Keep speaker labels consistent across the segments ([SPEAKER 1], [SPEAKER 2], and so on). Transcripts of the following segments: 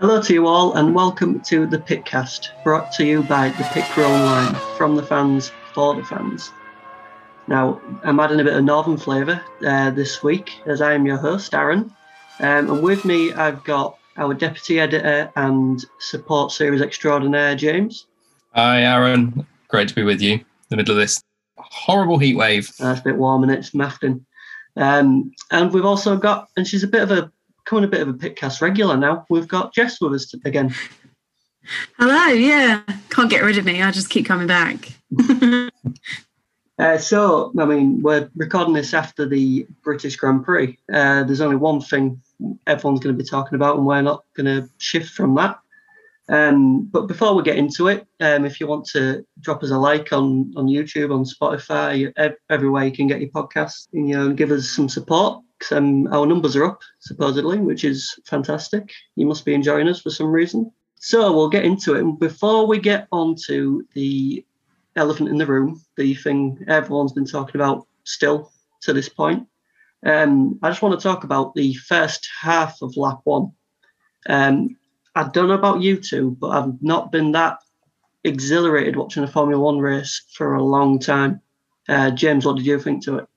[SPEAKER 1] Hello to you all, and welcome to the Pitcast, brought to you by the Online, from the fans for the fans. Now, I'm adding a bit of northern flavour uh, this week, as I am your host, Aaron, um, and with me I've got our deputy editor and support series extraordinaire, James.
[SPEAKER 2] Hi, Aaron. Great to be with you in the middle of this horrible heat wave.
[SPEAKER 1] That's a bit warm and it's Mafton. Um, and we've also got, and she's a bit of a, coming a bit of a Pitcast regular now. We've got Jess with us again.
[SPEAKER 3] Hello, yeah. Can't get rid of me. I just keep coming back.
[SPEAKER 1] uh, so, I mean, we're recording this after the British Grand Prix. Uh, there's only one thing everyone's going to be talking about, and we're not going to shift from that. Um, but before we get into it, um, if you want to drop us a like on, on YouTube, on Spotify, everywhere you can get your podcast, you know, and give us some support. Um, our numbers are up supposedly, which is fantastic. You must be enjoying us for some reason. So we'll get into it. And before we get on to the elephant in the room, the thing everyone's been talking about still to this point, um, I just want to talk about the first half of lap one. Um, I don't know about you two, but I've not been that exhilarated watching a Formula One race for a long time. Uh, James, what did you think to it?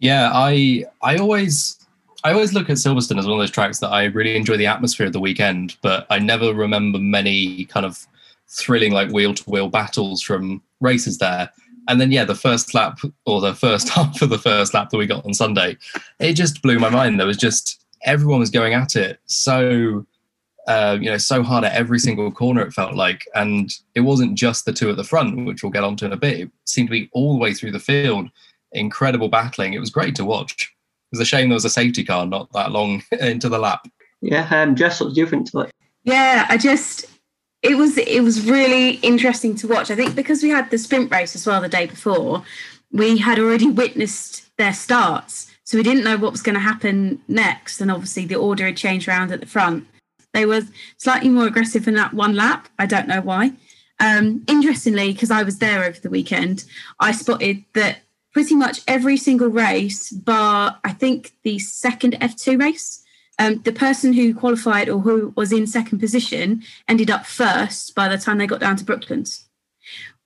[SPEAKER 2] Yeah, I I always I always look at Silverstone as one of those tracks that I really enjoy the atmosphere of the weekend, but I never remember many kind of thrilling like wheel to wheel battles from races there. And then yeah, the first lap or the first half of the first lap that we got on Sunday, it just blew my mind. There was just everyone was going at it so uh, you know, so hard at every single corner. It felt like, and it wasn't just the two at the front, which we'll get onto in a bit. It seemed to be all the way through the field. Incredible battling. It was great to watch. It was a shame there was a safety car not that long into the lap.
[SPEAKER 1] Yeah, um, Jess, what did you think to it?
[SPEAKER 3] Yeah, I just it was it was really interesting to watch. I think because we had the sprint race as well the day before, we had already witnessed their starts, so we didn't know what was going to happen next. And obviously, the order had changed around at the front. They were slightly more aggressive in that one lap. I don't know why. Um, interestingly, because I was there over the weekend, I spotted that pretty much every single race, bar I think the second F2 race, um, the person who qualified or who was in second position ended up first by the time they got down to Brooklands,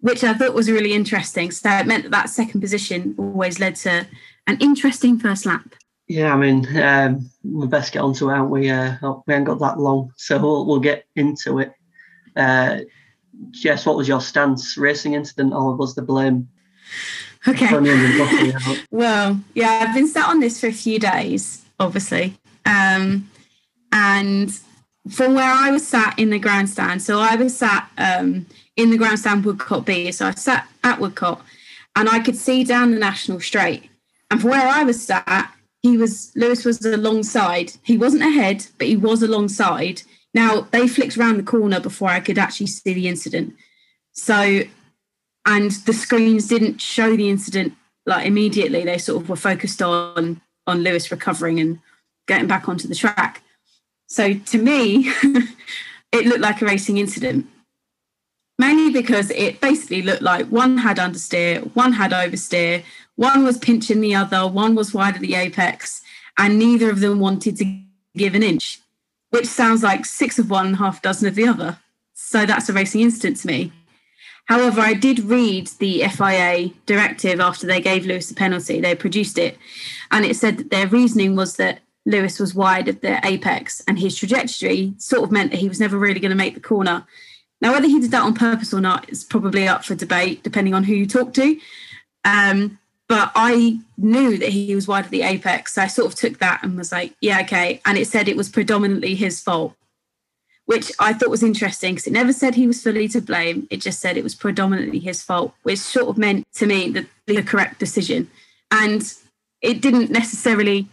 [SPEAKER 3] which I thought was really interesting. So it meant that that second position always led to an interesting first lap.
[SPEAKER 1] Yeah, I mean, um, we best get onto it, aren't we? Uh, we haven't got that long, so we'll, we'll get into it. Uh, Jess, what was your stance? Racing incident, or was the blame?
[SPEAKER 3] Okay. well, yeah, I've been sat on this for a few days, obviously, um, and from where I was sat in the grandstand, so I was sat um, in the grandstand Woodcote B, so I sat at Woodcote, and I could see down the National Straight, and from where I was sat, he was Lewis was alongside. He wasn't ahead, but he was alongside. Now they flicked around the corner before I could actually see the incident. So, and the screens didn't show the incident like immediately. They sort of were focused on on Lewis recovering and getting back onto the track. So to me, it looked like a racing incident. Mainly because it basically looked like one had understeer, one had oversteer, one was pinching the other, one was wide of the apex, and neither of them wanted to give an inch, which sounds like six of one, half dozen of the other. So that's a racing incident to me. However, I did read the FIA directive after they gave Lewis the penalty. They produced it, and it said that their reasoning was that Lewis was wide of the apex, and his trajectory sort of meant that he was never really going to make the corner. Now, whether he did that on purpose or not is probably up for debate, depending on who you talk to. Um, but I knew that he was wide of the apex. So I sort of took that and was like, yeah, okay. And it said it was predominantly his fault, which I thought was interesting because it never said he was fully to blame. It just said it was predominantly his fault, which sort of meant to me that the correct decision. And it didn't necessarily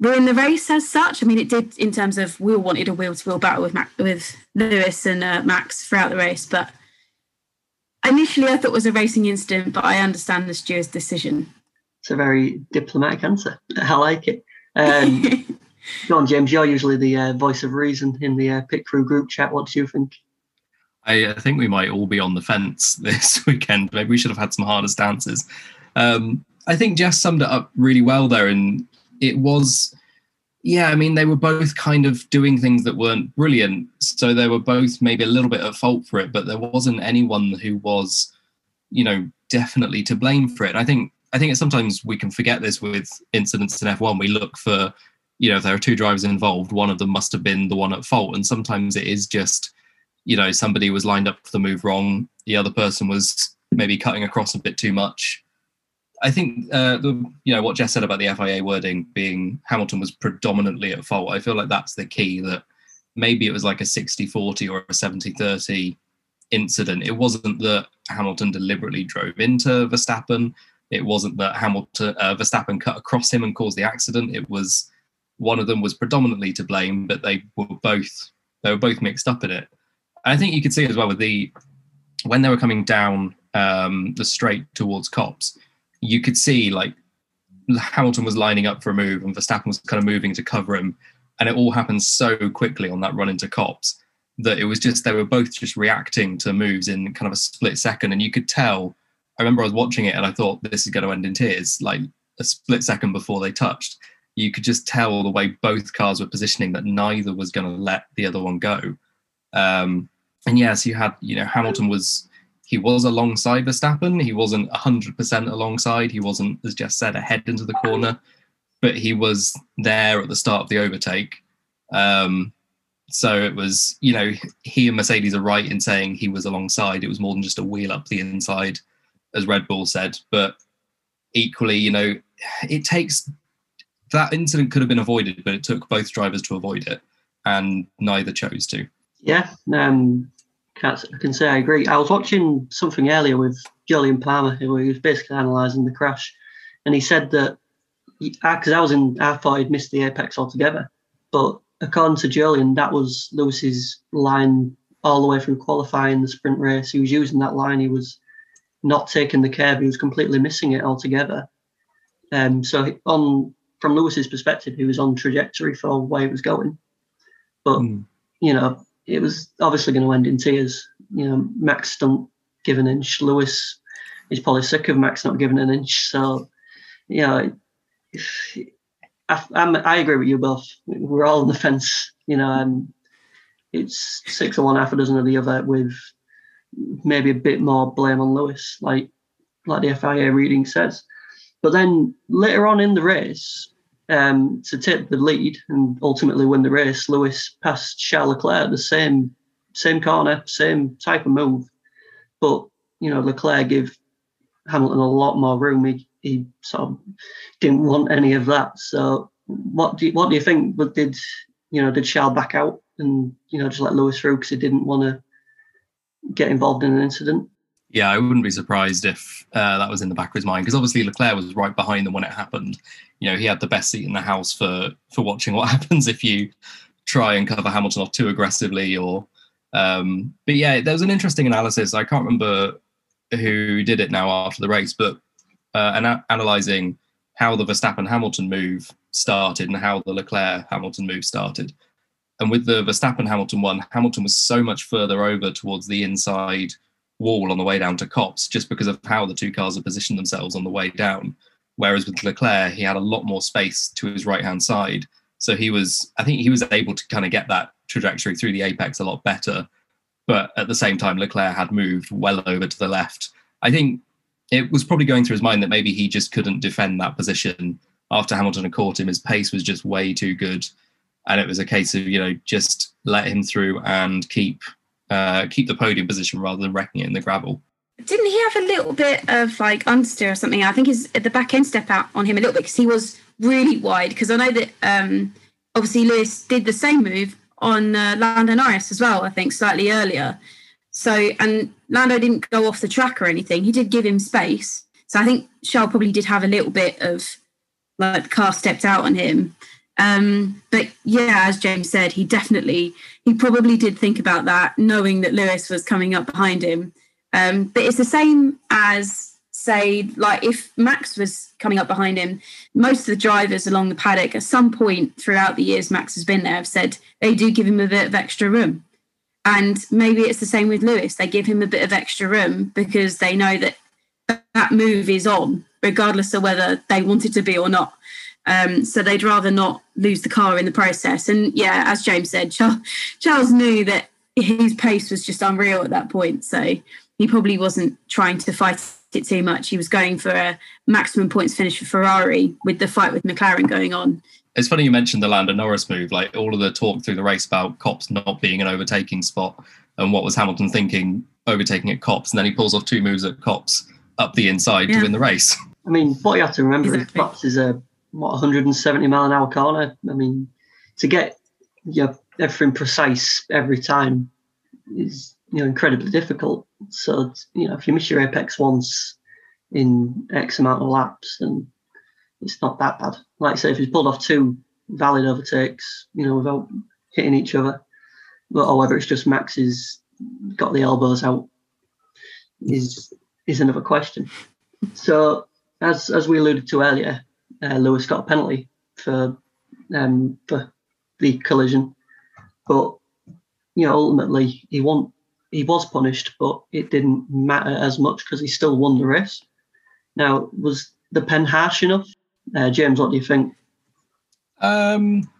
[SPEAKER 3] ruin the race as such. I mean, it did in terms of we all wanted a wheel to wheel battle with Mac, with Lewis and uh, Max throughout the race, but initially I thought it was a racing incident, but I understand the steward's decision.
[SPEAKER 1] It's a very diplomatic answer. I like it. Um, go on, James. You're usually the uh, voice of reason in the uh, pit crew group chat. What do you think?
[SPEAKER 2] I, I, think we might all be on the fence this weekend. Maybe we should have had some harder stances. Um, I think Jess summed it up really well there, and it was Yeah, I mean, they were both kind of doing things that weren't brilliant. So they were both maybe a little bit at fault for it, but there wasn't anyone who was, you know, definitely to blame for it. I think I think sometimes we can forget this with incidents in F1. We look for, you know, if there are two drivers involved, one of them must have been the one at fault. And sometimes it is just, you know, somebody was lined up for the move wrong. The other person was maybe cutting across a bit too much I think uh, the you know what Jess said about the FIA wording being Hamilton was predominantly at fault. I feel like that's the key. That maybe it was like a 60-40 or a 70-30 incident. It wasn't that Hamilton deliberately drove into Verstappen. It wasn't that Hamilton uh, Verstappen cut across him and caused the accident. It was one of them was predominantly to blame, but they were both they were both mixed up in it. I think you could see as well with the when they were coming down um, the straight towards Copse, you could see like Hamilton was lining up for a move and Verstappen was kind of moving to cover him. And it all happened so quickly on that run into Copse that it was just, they were both just reacting to moves in kind of a split second. And you could tell, I remember I was watching it and I thought this is going to end in tears, like a split second before they touched. You could just tell the way both cars were positioning that neither was going to let the other one go. Um, and yes, you had, you know, Hamilton was he was alongside Verstappen. He wasn't 100% alongside. He wasn't, as Jess said, ahead into the corner, but he was there at the start of the overtake. Um, so it was, you know, he and Mercedes are right in saying he was alongside. It was more than just a wheel up the inside, as Red Bull said. But equally, you know, it takes that incident could have been avoided, but it took both drivers to avoid it, and neither chose to.
[SPEAKER 1] Yeah, um, I can say I agree. I was watching something earlier with Jolyon Palmer, who he was basically analysing the crash, and he said that because I was in, I thought he'd missed the apex altogether, but according to Jolyon, that was Lewis's line all the way through qualifying the sprint race. He was using that line. He was not taking the curve. He was completely missing it altogether. Um, so on from Lewis's perspective, he was on trajectory for where he was going, but mm. you know it was obviously going to end in tears. You know, Max don't give an inch. Lewis is probably sick of Max not giving an inch. So, you know, I, I'm, I agree with you both. We're all on the fence. You know, and it's six of one, half a dozen of the other, with maybe a bit more blame on Lewis, like like the FIA reading says. But then later on in the race, um, to take the lead and ultimately win the race, Lewis passed Charles Leclerc at the same same corner, same type of move, but you know Leclerc gave Hamilton a lot more room. He, he sort of didn't want any of that. So what do you, what do you think? But did you know did Charles back out and you know just let Lewis through because he didn't want to get involved in an incident?
[SPEAKER 2] Yeah, I wouldn't be surprised if uh, that was in the back of his mind because obviously Leclerc was right behind them when it happened. You know, he had the best seat in the house for for watching what happens if you try and cover Hamilton off too aggressively. Or, um, but yeah, there was an interesting analysis. I can't remember who did it now after the race, but uh, an- analyzing how the Verstappen Hamilton move started and how the Leclerc Hamilton move started. And with the Verstappen Hamilton one, Hamilton was so much further over towards the inside wall on the way down to Copse just because of how the two cars had positioned themselves on the way down. Whereas with Leclerc, he had a lot more space to his right hand side. So he was, I think he was able to kind of get that trajectory through the apex a lot better. But at the same time, Leclerc had moved well over to the left. I think it was probably going through his mind that maybe he just couldn't defend that position after Hamilton had caught him. His pace was just way too good. And it was a case of, you know, just let him through and keep uh, keep the podium position rather than wrecking it in the gravel.
[SPEAKER 3] Didn't he have a little bit of like understeer or something? I think his the back end step out on him a little bit because he was really wide. Because I know that um, obviously Lewis did the same move on uh, Lando Norris as well. I think slightly earlier. So and Lando didn't go off the track or anything. He did give him space. So I think Charles probably did have a little bit of like the car stepped out on him. Um, but yeah, as James said, he definitely, he probably did think about that, knowing that Lewis was coming up behind him. Um, but it's the same as, say, like if Max was coming up behind him, most of the drivers along the paddock at some point throughout the years Max has been there have said they do give him a bit of extra room. And maybe it's the same with Lewis. They give him a bit of extra room because they know that that move is on, regardless of whether they want it to be or not. Um, so they'd rather not lose the car in the process. And yeah, as James said, Charles, Charles knew that his pace was just unreal at that point. So he probably wasn't trying to fight it too much. He was going for a maximum points finish for Ferrari with the fight with McLaren going on.
[SPEAKER 2] It's funny you mentioned the Lando Norris move, like all of the talk through the race about Copse not being an overtaking spot and what was Hamilton thinking overtaking at Copse. And then he pulls off two moves at Copse up the inside yeah. to win the race.
[SPEAKER 1] I mean, what you have to remember exactly. is Copse is a what 170 mile an hour corner. I mean, to get you know, everything precise every time is you know incredibly difficult. So you know if you miss your apex once in X amount of laps, then it's not that bad. Like I say, if he's pulled off two valid overtakes, you know, without hitting each other, or whether it's just Max's got the elbows out, is is another question. So as as we alluded to earlier, uh, Lewis got a penalty for um, for the collision, but you know ultimately he won. He was punished, but it didn't matter as much because he still won the race. Now, was the pen harsh enough? Uh, James, what do you think?
[SPEAKER 2] Um,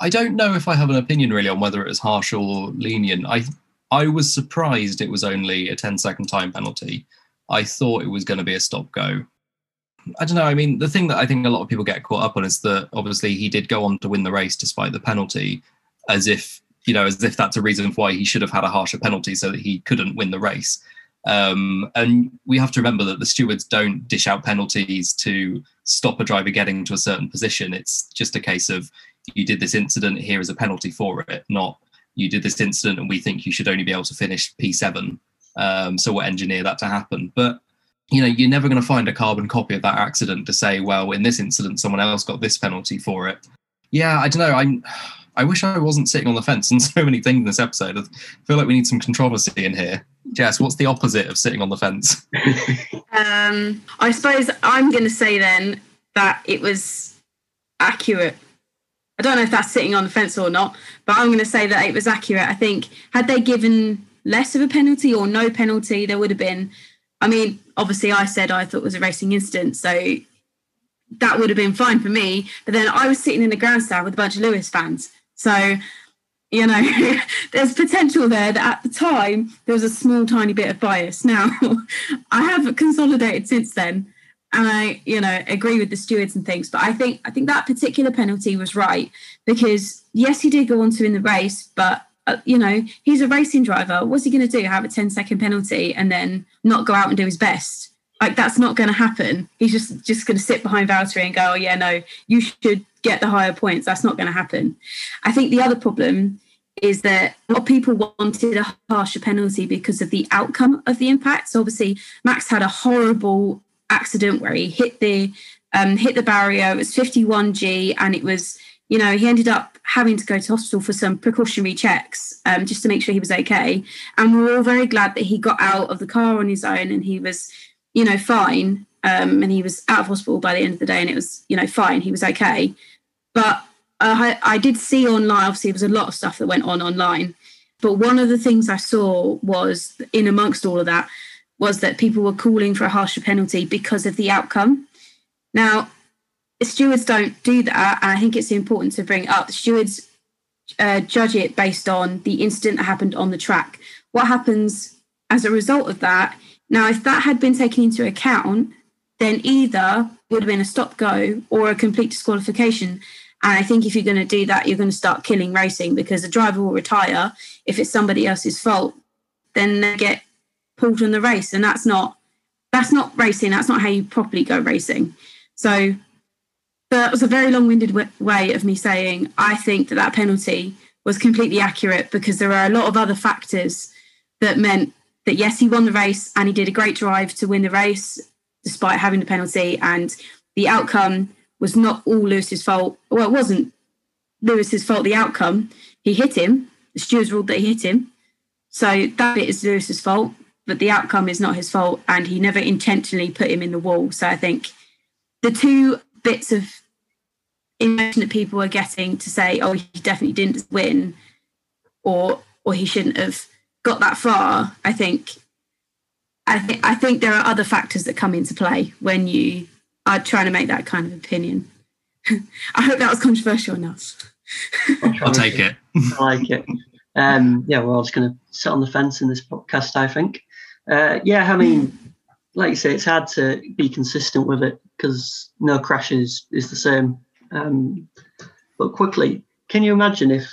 [SPEAKER 2] I don't know if I have an opinion really on whether it was harsh or lenient. I I was surprised it was only a 10 second time penalty. I thought it was going to be a stop go. I don't know. I mean, the thing that I think a lot of people get caught up on is that obviously he did go on to win the race despite the penalty, as if you know, as if that's a reason why he should have had a harsher penalty so that he couldn't win the race. Um, and we have to remember that the stewards don't dish out penalties to stop a driver getting to a certain position. It's just a case of you did this incident, here is a penalty for it, not you did this incident and we think you should only be able to finish P7. Um, so we'll engineer that to happen. But you know, you're never going to find a carbon copy of that accident to say, well, in this incident, someone else got this penalty for it. Yeah, I don't know. I'm. I wish I wasn't sitting on the fence on so many things in this episode. I feel like we need some controversy in here. Jess, what's the opposite of sitting on the fence?
[SPEAKER 3] um, I suppose I'm going to say then that it was accurate. I don't know if that's sitting on the fence or not, but I'm going to say that it was accurate. I think had they given less of a penalty or no penalty, there would have been I mean, obviously, I said I thought it was a racing incident, so that would have been fine for me. But then I was sitting in the grandstand with a bunch of Lewis fans, so you know, there's potential there that at the time there was a small, tiny bit of bias. Now, I have consolidated since then, and I, you know, agree with the stewards and things. But I think I think that particular penalty was right because yes, he did go on to win the race, but uh, you know, he's a racing driver. What's he going to do? Have a 10 second penalty and then not go out and do his best? Like that's not going to happen. He's just just going to sit behind Valtteri and go, "Oh yeah, no, you should get the higher points." That's not going to happen. I think the other problem is that a lot of people wanted a harsher penalty because of the outcome of the impact. So obviously, Max had a horrible accident where he hit the um, hit the barrier. It was 51G, and it was you know, he ended up having to go to hospital for some precautionary checks um, just to make sure he was okay. And we are all very glad that he got out of the car on his own and he was, you know, fine. Um, and he was out of hospital by the end of the day and it was, you know, fine. He was okay. But uh, I, I did see online, obviously, there was a lot of stuff that went on online. But one of the things I saw was, in amongst all of that, was that people were calling for a harsher penalty because of the outcome. Now, stewards don't do that. And I think it's important to bring up. Stewards uh, judge it based on the incident that happened on the track. What happens as a result of that? Now, if that had been taken into account, then either would have been a stop go or a complete disqualification. And I think if you're going to do that, you're going to start killing racing because the driver will retire. If it's somebody else's fault, then they get pulled from the race. And that's not that's not racing. That's not how you properly go racing. So that was a very long-winded way of me saying I think that that penalty was completely accurate because there are a lot of other factors that meant that yes, he won the race and he did a great drive to win the race despite having the penalty, and the outcome was not all Lewis's fault. Well, it wasn't Lewis's fault. The outcome, he hit him. The stewards ruled that he hit him, so that bit is Lewis's fault. But the outcome is not his fault, and he never intentionally put him in the wall. So I think the two bits of information that people are getting to say, oh, he definitely didn't win, or or he shouldn't have got that far. I think, I think, I think there are other factors that come into play when you are trying to make that kind of opinion. I hope that was controversial enough.
[SPEAKER 2] I'll take it.
[SPEAKER 1] I like it. Um, yeah, we're all just going to sit on the fence in this podcast, I think. Uh, yeah, I mean, like you say, it's hard to be consistent with it because no crashes is is the same. Um, but quickly, can you imagine if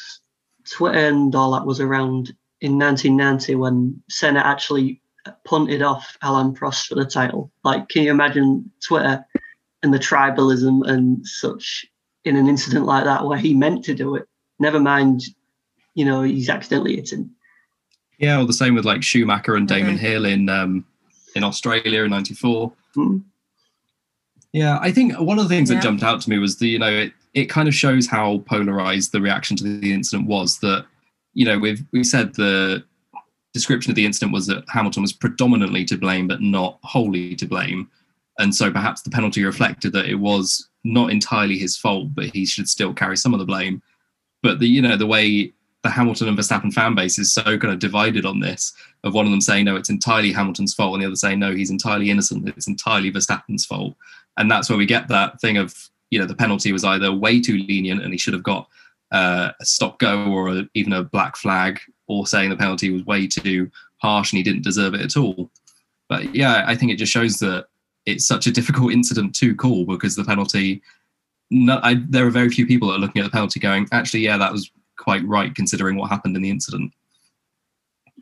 [SPEAKER 1] Twitter and all that was around in 1990 when Senna actually punted off Alain Prost for the title? Like, can you imagine Twitter and the tribalism and such in an incident like that where he meant to do it? Never mind, you know, he's accidentally hitting.
[SPEAKER 2] Yeah, or the same with like Schumacher and Damon mm-hmm. Hill in um, in Australia in '94. Mm. Yeah, I think one of the things yeah. that jumped out to me was the you know it it kind of shows how polarized the reaction to the incident was. That you know we've we said the description of the incident was that Hamilton was predominantly to blame but not wholly to blame, and so perhaps the penalty reflected that it was not entirely his fault, but he should still carry some of the blame. But the you know the way the Hamilton and Verstappen fan base is so kind of divided on this of one of them saying no, it's entirely Hamilton's fault, and the other saying no, he's entirely innocent, it's entirely Verstappen's fault, and that's where we get that thing of you know the penalty was either way too lenient and he should have got uh, a stop go or a, even a black flag, or saying the penalty was way too harsh and he didn't deserve it at all. But yeah, I think it just shows that it's such a difficult incident to call because the penalty. No, I, there are very few people that are looking at the penalty going, actually, yeah, that was quite right considering what happened in the incident.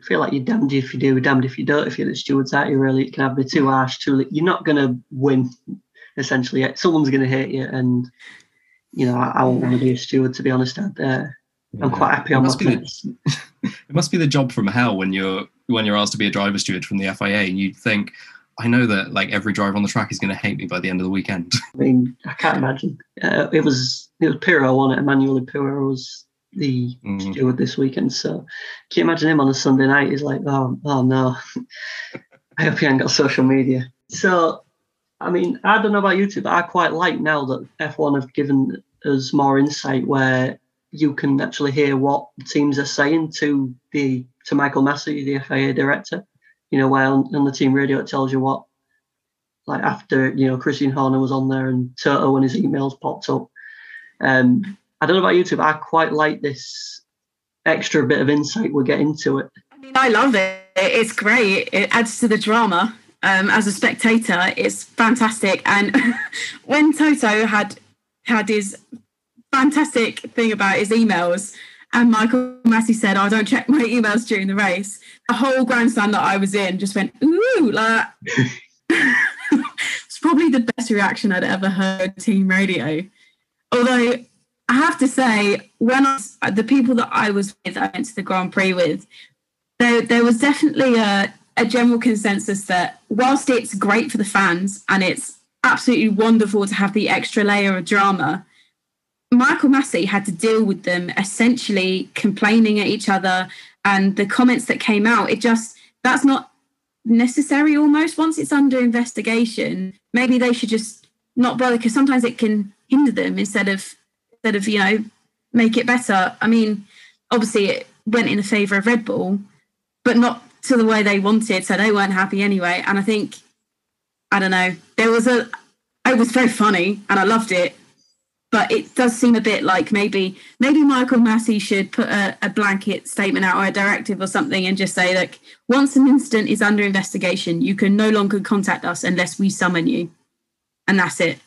[SPEAKER 1] I feel like you're damned if you do, damned if you don't. If you're the stewards out, you really it can have be too harsh, too. You're not going to win. Essentially, someone's going to hit you, and you know I, I won't want to be a steward. To be honest, I'd, uh, I'm quite happy on my
[SPEAKER 2] fence. it must be the job from hell when you're when you're asked to be a driver steward from the FIA, and you think, I know that like every driver on the track is going to hate me by the end of the weekend.
[SPEAKER 1] I mean, I can't imagine. Uh, it was it was Pirro on it. Emmanuel Pirro was the mm. steward this weekend. So can you imagine him on a Sunday night? He's like, oh, oh no. I hope he ain't got social media. So, I mean, I don't know about you two, but I quite like now that F1 have given us more insight where you can actually hear what teams are saying to the to Michael Masi, the FIA director. You know, where on, on the team radio it tells you what, like after you know Christian Horner was on there and Toto and his emails popped up. Um, I don't know about YouTube. I quite like this extra bit of insight we get into it.
[SPEAKER 3] I mean, I love it. It's great. It adds to the drama. Um, as a spectator, it's fantastic. And when Toto had had his fantastic thing about his emails, and Michael Masi said, "I oh, don't check my emails during the race." The whole grandstand that I was in just went ooh, like it's probably the best reaction I'd ever heard team radio. Although I have to say, when I, the people that I was with, I went to the Grand Prix with, there, there was definitely a, a general consensus that whilst it's great for the fans and it's absolutely wonderful to have the extra layer of drama, Michael Masi had to deal with them essentially complaining at each other and the comments that came out. It just, that's not necessary almost. Once it's under investigation, maybe they should just not bother because sometimes it can hinder them instead of instead of you know make it better. I mean, obviously it went in the favour of Red Bull, but not to the way they wanted, so they weren't happy anyway. And I think I don't know, there was a it was very funny and I loved it. But it does seem a bit like maybe maybe Michael Masi should put a, a blanket statement out or a directive or something and just say like once an incident is under investigation, you can no longer contact us unless we summon you. And that's it.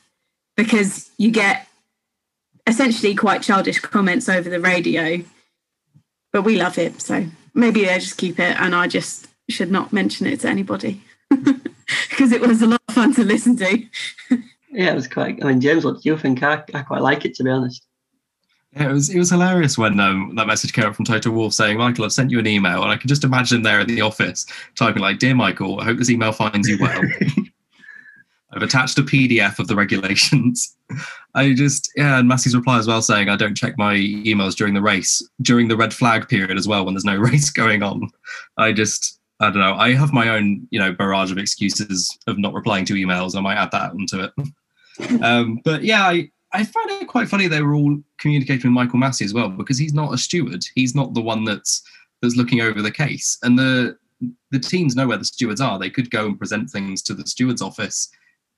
[SPEAKER 3] Because you get essentially quite childish comments over the radio, but we love it. So maybe they just keep it, and I just should not mention it to anybody because it was a lot of fun to listen to.
[SPEAKER 1] yeah, it was quite. I mean, James, what do you think? I, I quite like it to be honest.
[SPEAKER 2] Yeah, it was it was hilarious when um, that message came up from Toto Wolff saying, "Michael, I've sent you an email," and I can just imagine there in the office typing like, "Dear Michael, I hope this email finds you well." I've attached a PDF of the regulations. I just, yeah, and Masi's reply as well saying, I don't check my emails during the race, during the red flag period as well, when there's no race going on. I just, I don't know. I have my own, you know, barrage of excuses of not replying to emails. I might add that onto it. um, but yeah, I, I find it quite funny they were all communicating with Michael Masi as well because he's not a steward. He's not the one that's that's looking over the case. And the the teams know where the stewards are. They could go and present things to the steward's office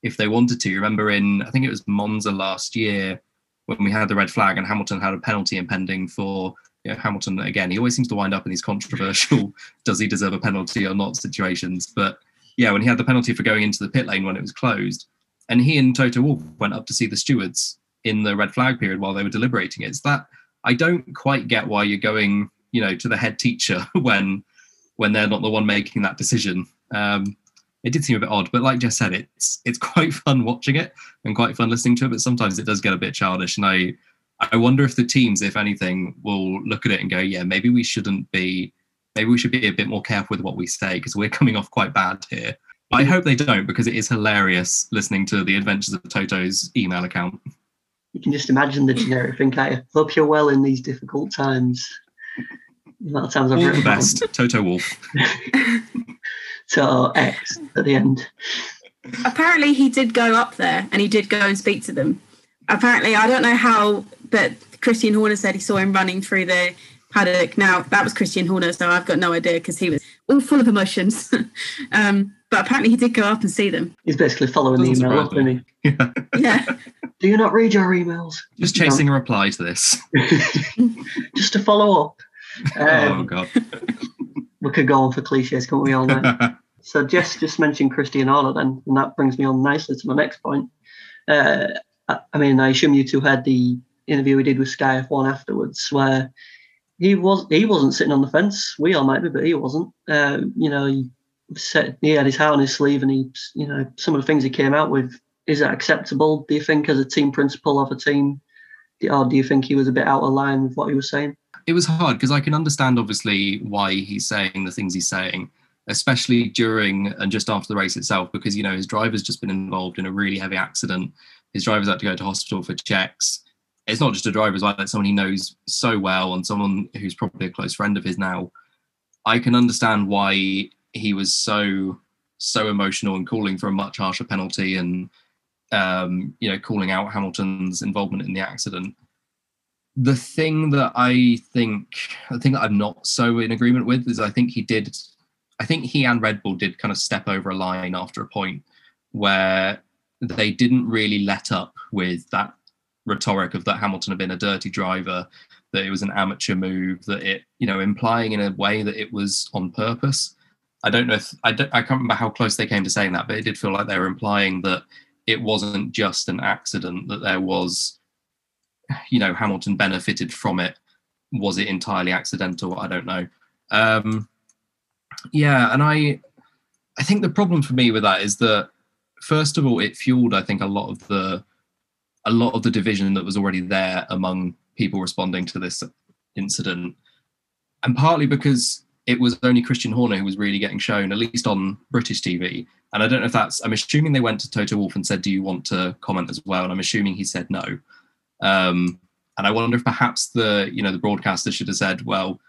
[SPEAKER 2] if they wanted to. Remember in I think it was Monza last year when we had the red flag and Hamilton had a penalty impending for you know, Hamilton again. He always seems to wind up in these controversial does he deserve a penalty or not situations. But yeah, when he had the penalty for going into the pit lane when it was closed, and he and Toto Wolff went up to see the stewards in the red flag period while they were deliberating it. It's that I don't quite get why you're going, you know, to the head teacher when when they're not the one making that decision. Um, it did seem a bit odd, but like Jess said, it's it's quite fun watching it and quite fun listening to it. But sometimes it does get a bit childish, and I I wonder if the teams, if anything, will look at it and go, yeah, maybe we shouldn't be, maybe we should be a bit more careful with what we say because we're coming off quite bad here. I hope they don't because it is hilarious listening to the adventures of Toto's email account.
[SPEAKER 1] You can just imagine the generic thing. I hope you're well in these difficult times. That sounds
[SPEAKER 2] All the best, Toto Wolff.
[SPEAKER 1] so X at the end.
[SPEAKER 3] Apparently, he did go up there and he did go and speak to them. Apparently, I don't know how, but Christian Horner said he saw him running through the paddock. Now that was Christian Horner, so I've got no idea because he was all full of emotions. um, but apparently, he did go up and see them.
[SPEAKER 1] He's basically following the email up, isn't
[SPEAKER 3] he? Yeah. yeah.
[SPEAKER 1] Do you not read your emails?
[SPEAKER 2] Just chasing no. a reply to this.
[SPEAKER 1] Just to follow up.
[SPEAKER 2] Oh, um, oh God.
[SPEAKER 1] We could go on for cliches, can't we all know? so Jess just mentioned Christian Horner then, and that brings me on nicely to my next point. Uh, I mean, I assume you two had the interview we did with Sky F1 afterwards, where he was he wasn't sitting on the fence. We all might be, but he wasn't. Uh, you know, he said he had his heart on his sleeve, and he, you know, some of the things he came out with. Is that acceptable? Do you think, as a team principal of a team, or do you think he was a bit out of line with what he was saying?
[SPEAKER 2] It was hard because I can understand, obviously, why he's saying the things he's saying, especially during and just after the race itself, because you know his driver's just been involved in a really heavy accident. His driver's had to go to hospital for checks. It's not just a driver as well; it's someone he knows so well and someone who's probably a close friend of his now. I can understand why he was so so emotional and calling for a much harsher penalty and um, you know calling out Hamilton's involvement in the accident. The thing that I think, the thing that I'm not so in agreement with is I think he did, I think he and Red Bull did kind of step over a line after a point where they didn't really let up with that rhetoric of that Hamilton had been a dirty driver, that it was an amateur move, that it, you know, implying in a way that it was on purpose. I don't know if I, don't, I can't remember how close they came to saying that, but it did feel like they were implying that it wasn't just an accident, that there was, you know, Hamilton benefited from it. Was it entirely accidental? I don't know. Um, yeah, and I, I think the problem for me with that is that first of all, it fueled, I think, a lot of the a lot of the division that was already there among people responding to this incident, and partly because it was only Christian Horner who was really getting shown, at least on British TV. And I don't know if that's. I'm assuming they went to Toto Wolff and said, "Do you want to comment as well?" And I'm assuming he said no. Um, and I wonder if perhaps the you know the broadcaster should have said, "Well,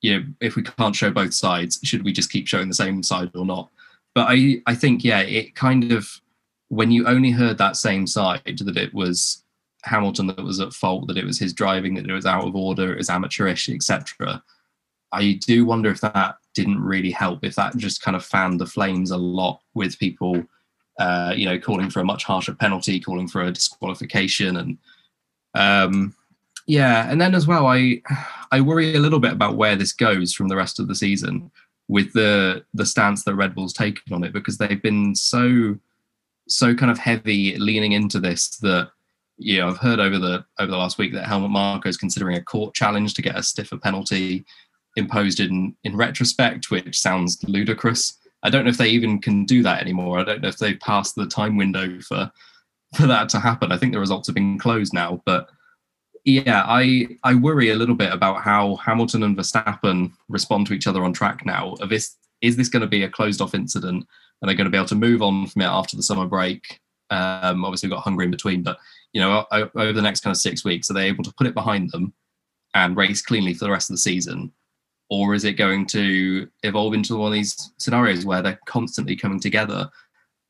[SPEAKER 2] you know, if we can't show both sides, should we just keep showing the same side or not?" but I I think yeah, it kind of when you only heard that same side that it was Hamilton that was at fault, that it was his driving, that it was out of order, it was amateurish, etc. I do wonder if that didn't really help, if that just kind of fanned the flames a lot with people, uh, you know, calling for a much harsher penalty, calling for a disqualification, and um, yeah, and then as well, I I worry a little bit about where this goes from the rest of the season with the the stance that Red Bull's taken on it because they've been so so kind of heavy leaning into this that you know I've heard over the over the last week that Helmut Marko is considering a court challenge to get a stiffer penalty imposed in in retrospect, which sounds ludicrous. I don't know if they even can do that anymore. I don't know if they've passed the time window for for that to happen. I think the results have been closed now, but yeah, I I worry a little bit about how Hamilton and Verstappen respond to each other on track now. Of this, is this going to be a closed off incident? Are they going to be able to move on from it after the summer break? Um, obviously, we've got Hungary in between, but you know, over the next kind of six weeks, are they able to put it behind them and race cleanly for the rest of the season? Or is it going to evolve into one of these scenarios where they're constantly coming together,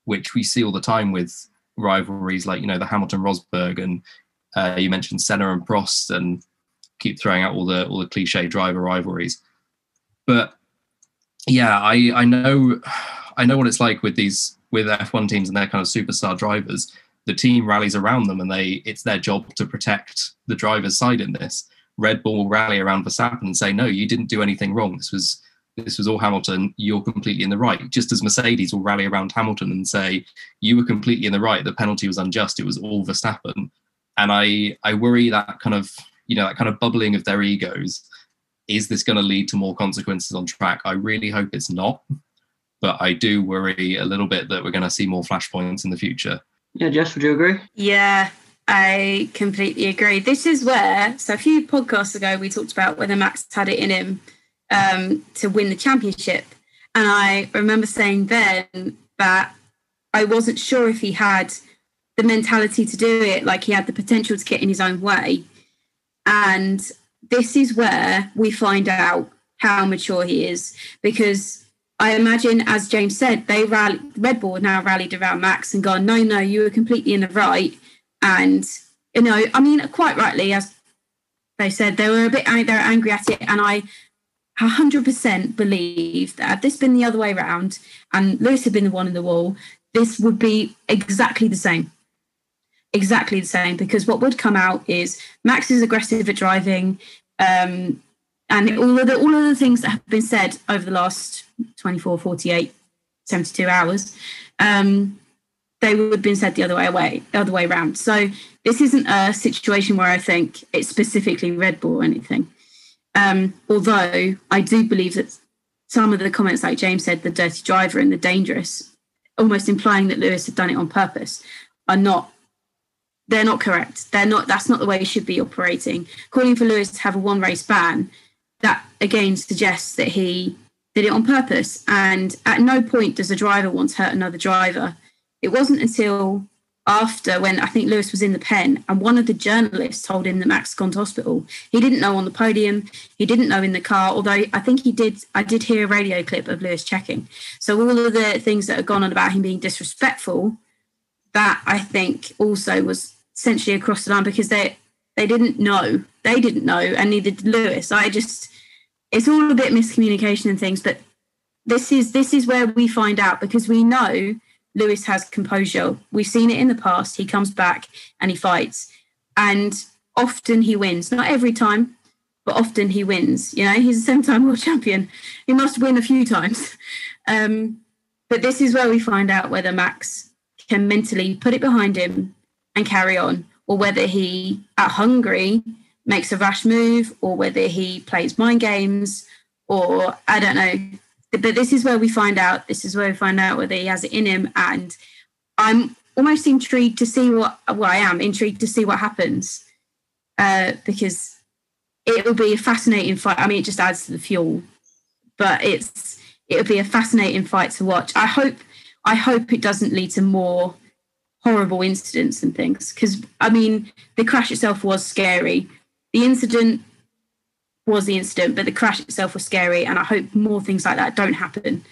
[SPEAKER 2] which we see all the time with rivalries like you know the Hamilton Rosberg and uh, you mentioned Senna and Prost, and keep throwing out all the all the cliche driver rivalries. But yeah, I I know I know what it's like with these with F1 teams and their kind of superstar drivers. the team rallies around them and they it's their job to protect the driver's side in this. Red Bull will rally around Verstappen and say, no, you didn't do anything wrong. This was this was all Hamilton. You're completely in the right. Just as Mercedes will rally around Hamilton and say, you were completely in the right. The penalty was unjust. It was all Verstappen. And I I worry that kind of you know that kind of bubbling of their egos. Is this going to lead to more consequences on track? I really hope it's not, but I do worry a little bit that we're going to see more flashpoints in the future.
[SPEAKER 1] Yeah, Jess, would you agree?
[SPEAKER 3] Yeah, I completely agree. This is where, so a few podcasts ago, we talked about whether Max had it in him um, to win the championship. And I remember saying then that I wasn't sure if he had the mentality to do it, like he had the potential to get in his own way. And this is where we find out how mature he is because I imagine, as James said, they rallied, Red Bull now rallied around Max and gone, no, no, you were completely in the right. And, you know, I mean, quite rightly, as they said, they were a bit they were angry at it. And I 100% believe that had this been the other way around and Lewis had been the one in the wall, this would be exactly the same. Exactly the same, because what would come out is Max is aggressive at driving. Um, and all of the all of the things that have been said over the last 24 48 72 hours um, they would have been said the other way away the other way around so this isn't a situation where i think it's specifically red bull or anything um, although i do believe that some of the comments like james said the dirty driver and the dangerous almost implying that lewis had done it on purpose are not they're not correct they're not that's not the way he should be operating calling for lewis to have a one race ban that again suggests that he did it on purpose. And at no point does a driver want to hurt another driver. It wasn't until after when I think Lewis was in the pen and one of the journalists told him that Max had gone to hospital. He didn't know on the podium, he didn't know in the car, although I think he did I did hear a radio clip of Lewis checking. So all of the things that had gone on about him being disrespectful, that I think also was essentially across the line because they they didn't know. They didn't know, and neither did Lewis. I just it's all a bit miscommunication and things, but this is this is where we find out because we know Lewis has composure. We've seen it in the past. He comes back and he fights, and often he wins. Not every time, but often he wins. You know, he's a seven-time world champion. He must win a few times. Um, but this is where we find out whether Max can mentally put it behind him and carry on, or whether he at Hungary makes a rash move or whether he plays mind games or I don't know. But this is where we find out. This is where we find out whether he has it in him. And I'm almost intrigued to see what. Well, I am intrigued to see what happens uh, because it will be a fascinating fight. I mean, it just adds to the fuel, but it's it'll be a fascinating fight to watch. I hope I hope it doesn't lead to more horrible incidents and things because I mean the crash itself was scary, the incident was the incident, but the crash itself was scary, and I hope more things like that don't happen.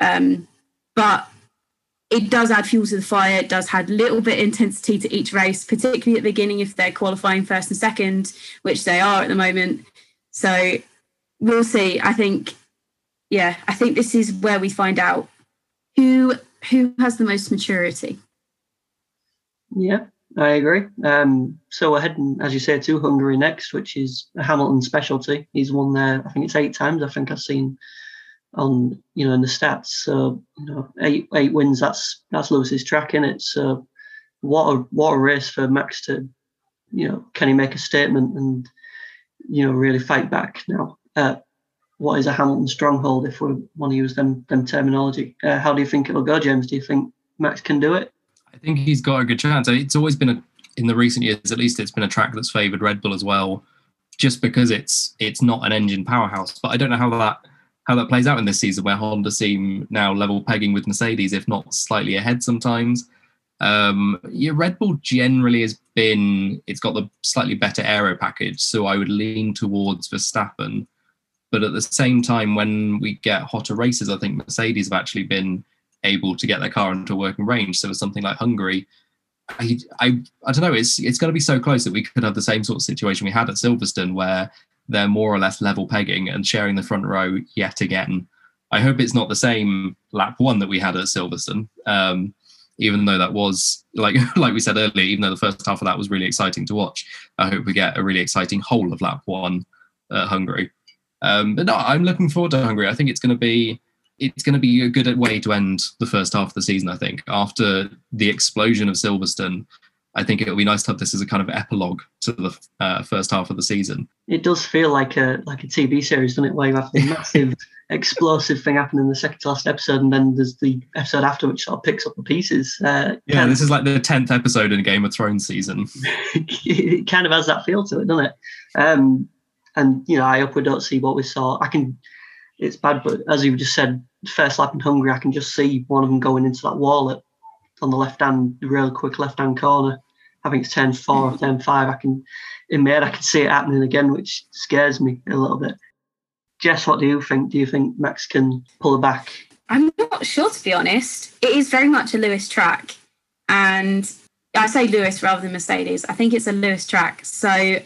[SPEAKER 3] Um, but it does add fuel to the fire. It does add a little bit intensity to each race, particularly at the beginning if they're qualifying first and second, which they are at the moment. So we'll see. I think, yeah, I think this is where we find out who who has the most maturity.
[SPEAKER 1] Yeah, I agree. Um, so we're heading, as you say, to Hungary next, which is a Hamilton specialty. He's won there, I think it's eight times. I think I've seen on you know in the stats. So you know, eight eight wins. That's that's Lewis's track in it. So what a what a race for Max to, you know, can he make a statement and you know really fight back now? Uh, what is a Hamilton stronghold if we want to use them them terminology? Uh, how do you think it'll go, James? Do you think Max can do it?
[SPEAKER 2] I think he's got a good chance. It's always been a, in the recent years, at least, it's been a track that's favoured Red Bull as well, just because it's it's not an engine powerhouse. But I don't know how that how that plays out in this season, where Honda seem now level pegging with Mercedes, if not slightly ahead sometimes. Um, yeah, Red Bull generally has been it's got the slightly better aero package, so I would lean towards Verstappen. But at the same time, when we get hotter races, I think Mercedes have actually been able to get their car into working range. So something like Hungary, I, I, I don't know. It's it's going to be so close that we could have the same sort of situation we had at Silverstone, where they're more or less level pegging and sharing the front row yet again. I hope it's not the same lap one that we had at Silverstone. Um, even though that was like like we said earlier, even though the first half of that was really exciting to watch, I hope we get a really exciting whole of lap one at Hungary. Um, but no, I'm looking forward to Hungary. I think it's going to be it's going to be a good way to end the first half of the season. I think after the explosion of Silverstone, I think it'll be nice to have this as a kind of epilogue to the uh, first half of the season.
[SPEAKER 1] It does feel like a like a TV series, doesn't it? Where you have the massive explosive thing happen in the second to last episode, and then there's the episode after which sort of picks up the pieces. Uh,
[SPEAKER 2] yeah, this is like the tenth episode in a Game of Thrones season.
[SPEAKER 1] it kind of has that feel to it, doesn't it? Um, and you know, I hope we don't see what we saw. I can. It's bad, but as you just said, first lap in Hungary, I can just see one of them going into that wall at, on the left hand, real quick left hand corner. I think it's turn four or turn five. I can, in my head, I can see it happening again, which scares me a little bit. Jess, what do you think? Do you think Max can pull back?
[SPEAKER 3] I'm not sure, to be honest. It is very much a Lewis track. And I say Lewis rather than Mercedes. I think it's a Lewis track. So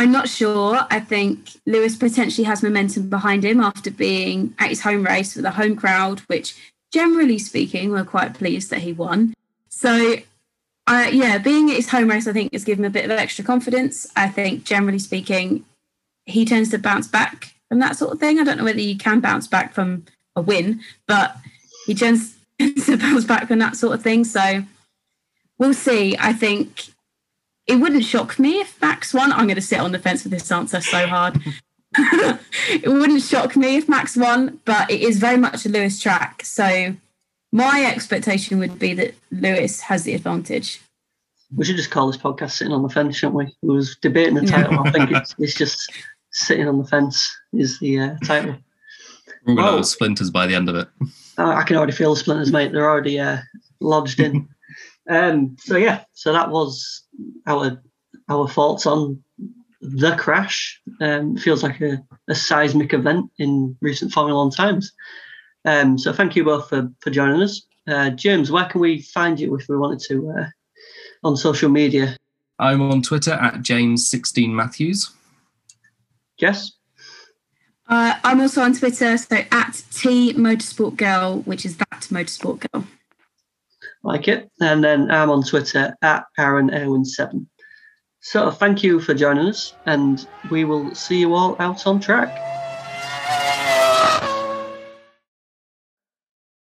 [SPEAKER 3] I'm not sure. I think Lewis potentially has momentum behind him after being at his home race with a home crowd, which generally speaking, we're quite pleased that he won. So, uh, yeah, being at his home race, I think, has given him a bit of extra confidence. I think, generally speaking, he tends to bounce back from that sort of thing. I don't know whether you can bounce back from a win, but he tends to bounce back from that sort of thing. So we'll see. I think it wouldn't shock me if Max won. I'm going to sit on the fence with this answer so hard. it wouldn't shock me if Max won, but it is very much a Lewis track. So my expectation would be that Lewis has the advantage.
[SPEAKER 1] We should just call this podcast "Sitting on the Fence," shouldn't we? We was debating the title. I think it's, it's just sitting on the fence is the uh, title.
[SPEAKER 2] We're going to have splinters by the end of it.
[SPEAKER 1] I can already feel the splinters, mate. They're already uh, lodged in. um, so yeah, so that was our our thoughts on the crash. Um, feels like a, a seismic event in recent Formula One times. Um, so thank you both for, for joining us. Uh, James, where can we find you if we wanted to uh, on social media?
[SPEAKER 2] I'm on Twitter at James16Matthews.
[SPEAKER 1] Jess?
[SPEAKER 3] Uh, I'm also on Twitter, so at T Motorsport Girl, which is that Motorsport Girl.
[SPEAKER 1] Like it. And then I'm on Twitter at Aaron Erwin7. So thank you for joining us, and we will see you all out on track.